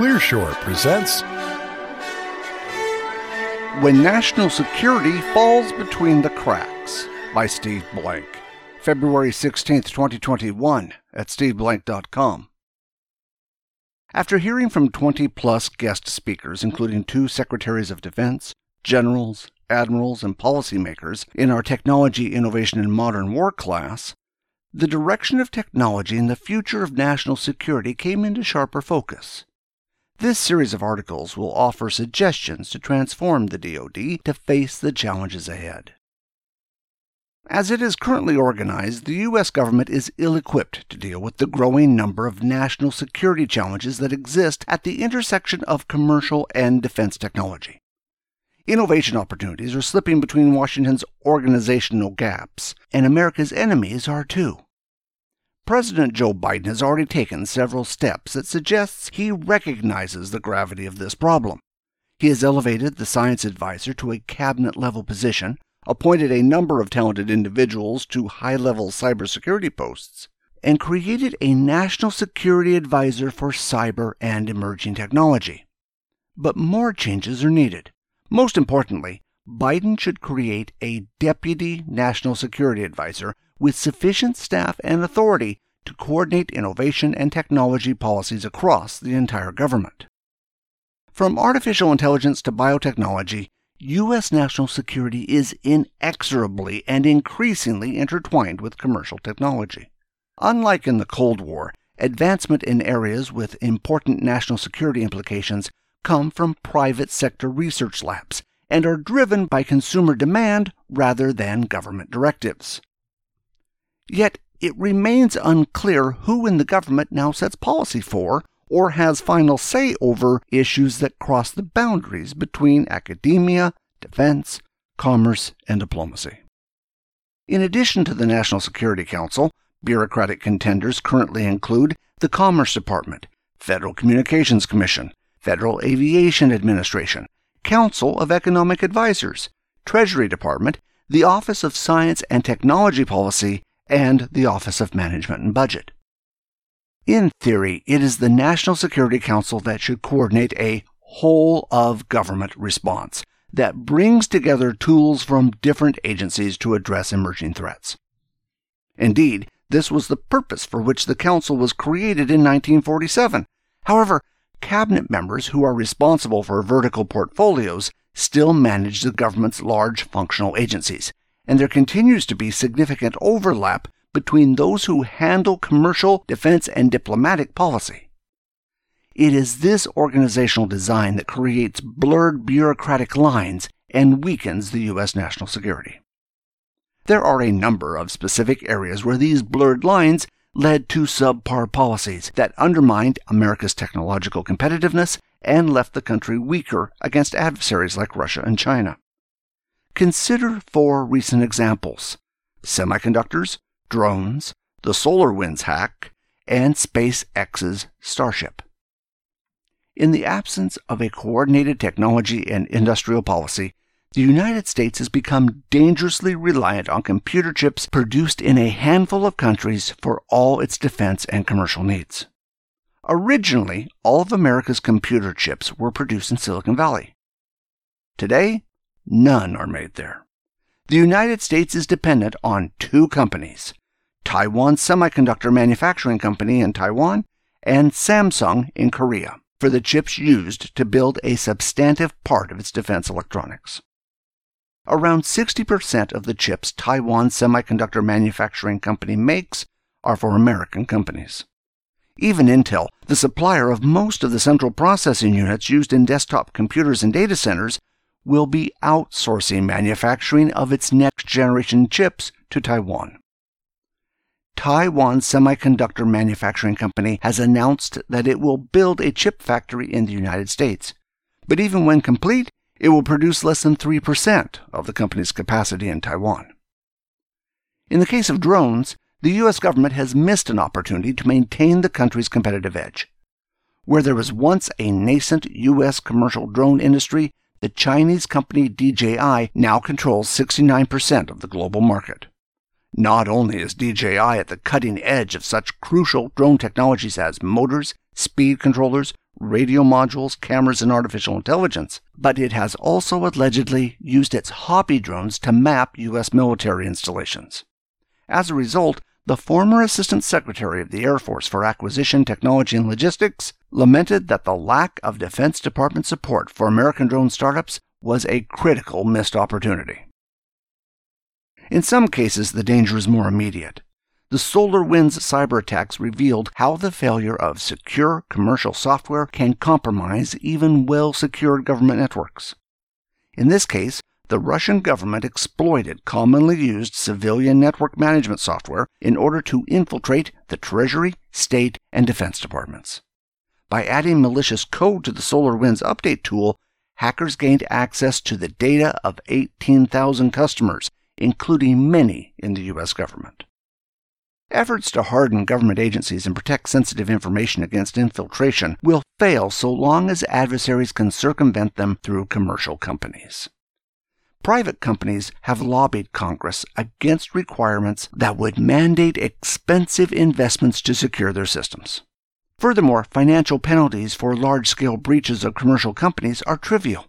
Clearshore presents When National Security Falls Between the Cracks by Steve Blank. February 16, 2021, at steveblank.com. After hearing from 20 plus guest speakers, including two secretaries of defense, generals, admirals, and policymakers in our Technology, Innovation, and Modern War class, the direction of technology and the future of national security came into sharper focus. This series of articles will offer suggestions to transform the DoD to face the challenges ahead. As it is currently organized, the U.S. government is ill equipped to deal with the growing number of national security challenges that exist at the intersection of commercial and defense technology. Innovation opportunities are slipping between Washington's organizational gaps, and America's enemies are too. President Joe Biden has already taken several steps that suggests he recognizes the gravity of this problem. He has elevated the science advisor to a cabinet level position, appointed a number of talented individuals to high level cybersecurity posts, and created a national security advisor for cyber and emerging technology. But more changes are needed. Most importantly, Biden should create a deputy national security advisor with sufficient staff and authority to coordinate innovation and technology policies across the entire government. From artificial intelligence to biotechnology, U.S. national security is inexorably and increasingly intertwined with commercial technology. Unlike in the Cold War, advancement in areas with important national security implications come from private sector research labs and are driven by consumer demand rather than government directives. Yet it remains unclear who in the government now sets policy for or has final say over issues that cross the boundaries between academia, defense, commerce, and diplomacy. In addition to the National Security Council, bureaucratic contenders currently include the Commerce Department, Federal Communications Commission, Federal Aviation Administration, Council of Economic Advisers, Treasury Department, the Office of Science and Technology Policy, and the Office of Management and Budget. In theory, it is the National Security Council that should coordinate a whole of government response that brings together tools from different agencies to address emerging threats. Indeed, this was the purpose for which the Council was created in 1947. However, cabinet members who are responsible for vertical portfolios still manage the government's large functional agencies, and there continues to be significant overlap between those who handle commercial, defense, and diplomatic policy. It is this organizational design that creates blurred bureaucratic lines and weakens the U.S. national security. There are a number of specific areas where these blurred lines led to subpar policies that undermined America's technological competitiveness and left the country weaker against adversaries like Russia and China. Consider four recent examples semiconductors, drones, the SolarWinds hack, and SpaceX's Starship. In the absence of a coordinated technology and industrial policy, the United States has become dangerously reliant on computer chips produced in a handful of countries for all its defense and commercial needs. Originally, all of America's computer chips were produced in Silicon Valley. Today, None are made there. The United States is dependent on two companies Taiwan Semiconductor Manufacturing Company in Taiwan and Samsung in Korea for the chips used to build a substantive part of its defense electronics. Around 60% of the chips Taiwan Semiconductor Manufacturing Company makes are for American companies. Even Intel, the supplier of most of the central processing units used in desktop computers and data centers, will be outsourcing manufacturing of its next generation chips to Taiwan. Taiwan Semiconductor Manufacturing Company has announced that it will build a chip factory in the United States. But even when complete, it will produce less than 3% of the company's capacity in Taiwan. In the case of drones, the U.S. government has missed an opportunity to maintain the country's competitive edge. Where there was once a nascent U.S. commercial drone industry, the Chinese company DJI now controls 69% of the global market. Not only is DJI at the cutting edge of such crucial drone technologies as motors, speed controllers, radio modules, cameras, and artificial intelligence, but it has also allegedly used its hobby drones to map U.S. military installations. As a result, the former Assistant Secretary of the Air Force for Acquisition, Technology, and Logistics lamented that the lack of Defense Department support for American drone startups was a critical missed opportunity. In some cases, the danger is more immediate. The SolarWinds cyber attacks revealed how the failure of secure commercial software can compromise even well secured government networks. In this case, the Russian government exploited commonly used civilian network management software in order to infiltrate the Treasury, State, and Defense departments. By adding malicious code to the SolarWinds update tool, hackers gained access to the data of 18,000 customers, including many in the U.S. government. Efforts to harden government agencies and protect sensitive information against infiltration will fail so long as adversaries can circumvent them through commercial companies. Private companies have lobbied Congress against requirements that would mandate expensive investments to secure their systems. Furthermore, financial penalties for large scale breaches of commercial companies are trivial.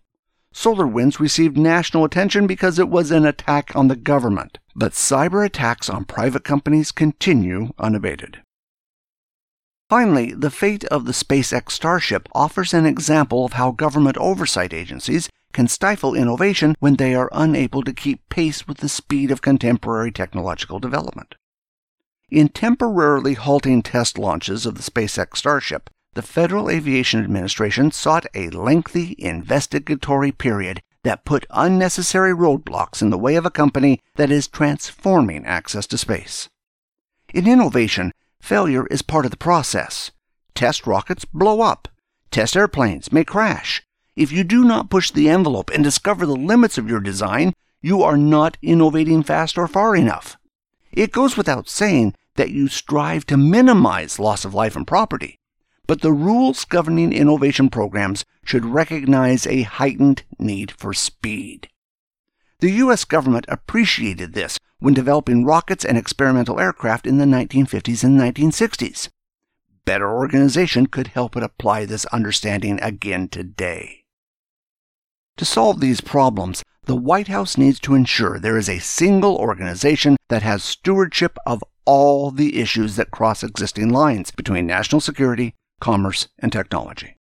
SolarWinds received national attention because it was an attack on the government, but cyber attacks on private companies continue unabated. Finally, the fate of the SpaceX Starship offers an example of how government oversight agencies can stifle innovation when they are unable to keep pace with the speed of contemporary technological development. In temporarily halting test launches of the SpaceX Starship, the Federal Aviation Administration sought a lengthy investigatory period that put unnecessary roadblocks in the way of a company that is transforming access to space. In innovation, failure is part of the process. Test rockets blow up. Test airplanes may crash. If you do not push the envelope and discover the limits of your design, you are not innovating fast or far enough. It goes without saying that you strive to minimize loss of life and property but the rules governing innovation programs should recognize a heightened need for speed. The U.S. government appreciated this when developing rockets and experimental aircraft in the 1950s and 1960s. Better organization could help it apply this understanding again today. To solve these problems, the White House needs to ensure there is a single organization that has stewardship of all the issues that cross existing lines between national security, commerce, and technology.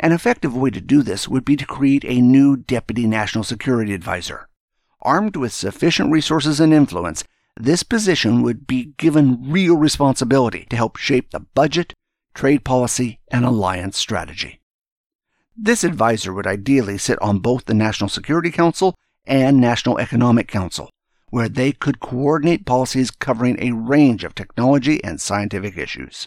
An effective way to do this would be to create a new Deputy National Security Advisor. Armed with sufficient resources and influence, this position would be given real responsibility to help shape the budget, trade policy, and alliance strategy. This advisor would ideally sit on both the National Security Council and National Economic Council, where they could coordinate policies covering a range of technology and scientific issues.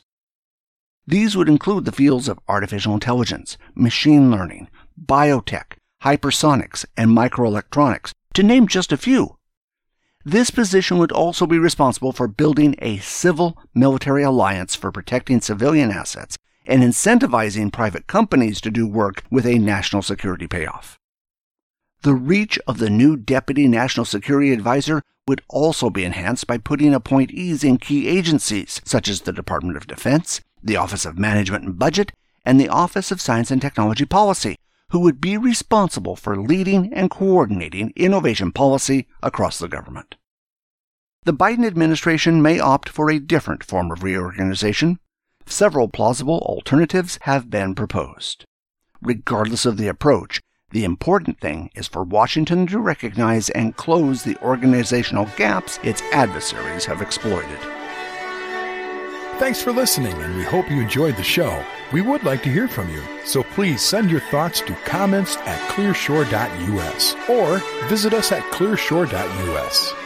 These would include the fields of artificial intelligence, machine learning, biotech, hypersonics, and microelectronics, to name just a few. This position would also be responsible for building a civil military alliance for protecting civilian assets and incentivizing private companies to do work with a national security payoff. The reach of the new Deputy National Security Advisor would also be enhanced by putting appointees in key agencies such as the Department of Defense, the Office of Management and Budget, and the Office of Science and Technology Policy, who would be responsible for leading and coordinating innovation policy across the government. The Biden administration may opt for a different form of reorganization. Several plausible alternatives have been proposed. Regardless of the approach, the important thing is for Washington to recognize and close the organizational gaps its adversaries have exploited. Thanks for listening, and we hope you enjoyed the show. We would like to hear from you, so please send your thoughts to comments at clearshore.us or visit us at clearshore.us.